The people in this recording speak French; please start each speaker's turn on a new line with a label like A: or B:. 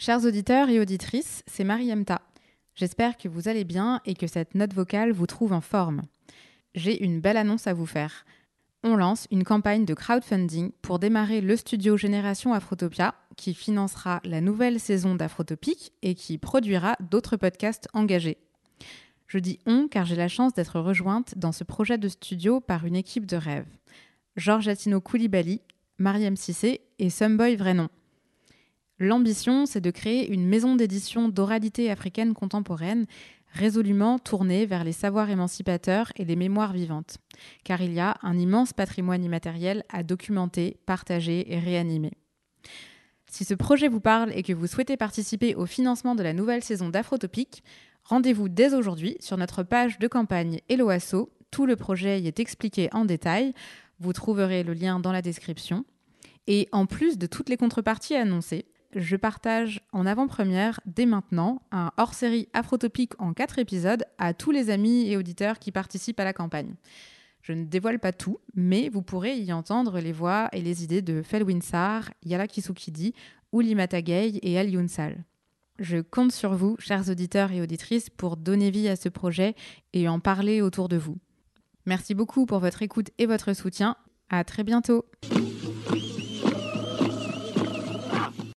A: Chers auditeurs et auditrices, c'est Marie Emta. J'espère que vous allez bien et que cette note vocale vous trouve en forme. J'ai une belle annonce à vous faire. On lance une campagne de crowdfunding pour démarrer le studio Génération Afrotopia qui financera la nouvelle saison d'Afrotopique et qui produira d'autres podcasts engagés. Je dis on car j'ai la chance d'être rejointe dans ce projet de studio par une équipe de rêve. Georges Atino Koulibaly, Mariam Sissé et Sumboy Vrenon. L'ambition, c'est de créer une maison d'édition d'oralité africaine contemporaine résolument tournée vers les savoirs émancipateurs et les mémoires vivantes, car il y a un immense patrimoine immatériel à documenter, partager et réanimer. Si ce projet vous parle et que vous souhaitez participer au financement de la nouvelle saison d'Afrotopique, rendez-vous dès aujourd'hui sur notre page de campagne Eloasso. Tout le projet y est expliqué en détail. Vous trouverez le lien dans la description. Et en plus de toutes les contreparties annoncées, je partage en avant-première dès maintenant un hors-série afrotopique en quatre épisodes à tous les amis et auditeurs qui participent à la campagne. Je ne dévoile pas tout, mais vous pourrez y entendre les voix et les idées de Felwinsar, Yala Kisukidi, Uli Matagay et Al Yunsal. Je compte sur vous, chers auditeurs et auditrices, pour donner vie à ce projet et en parler autour de vous. Merci beaucoup pour votre écoute et votre soutien. À très bientôt.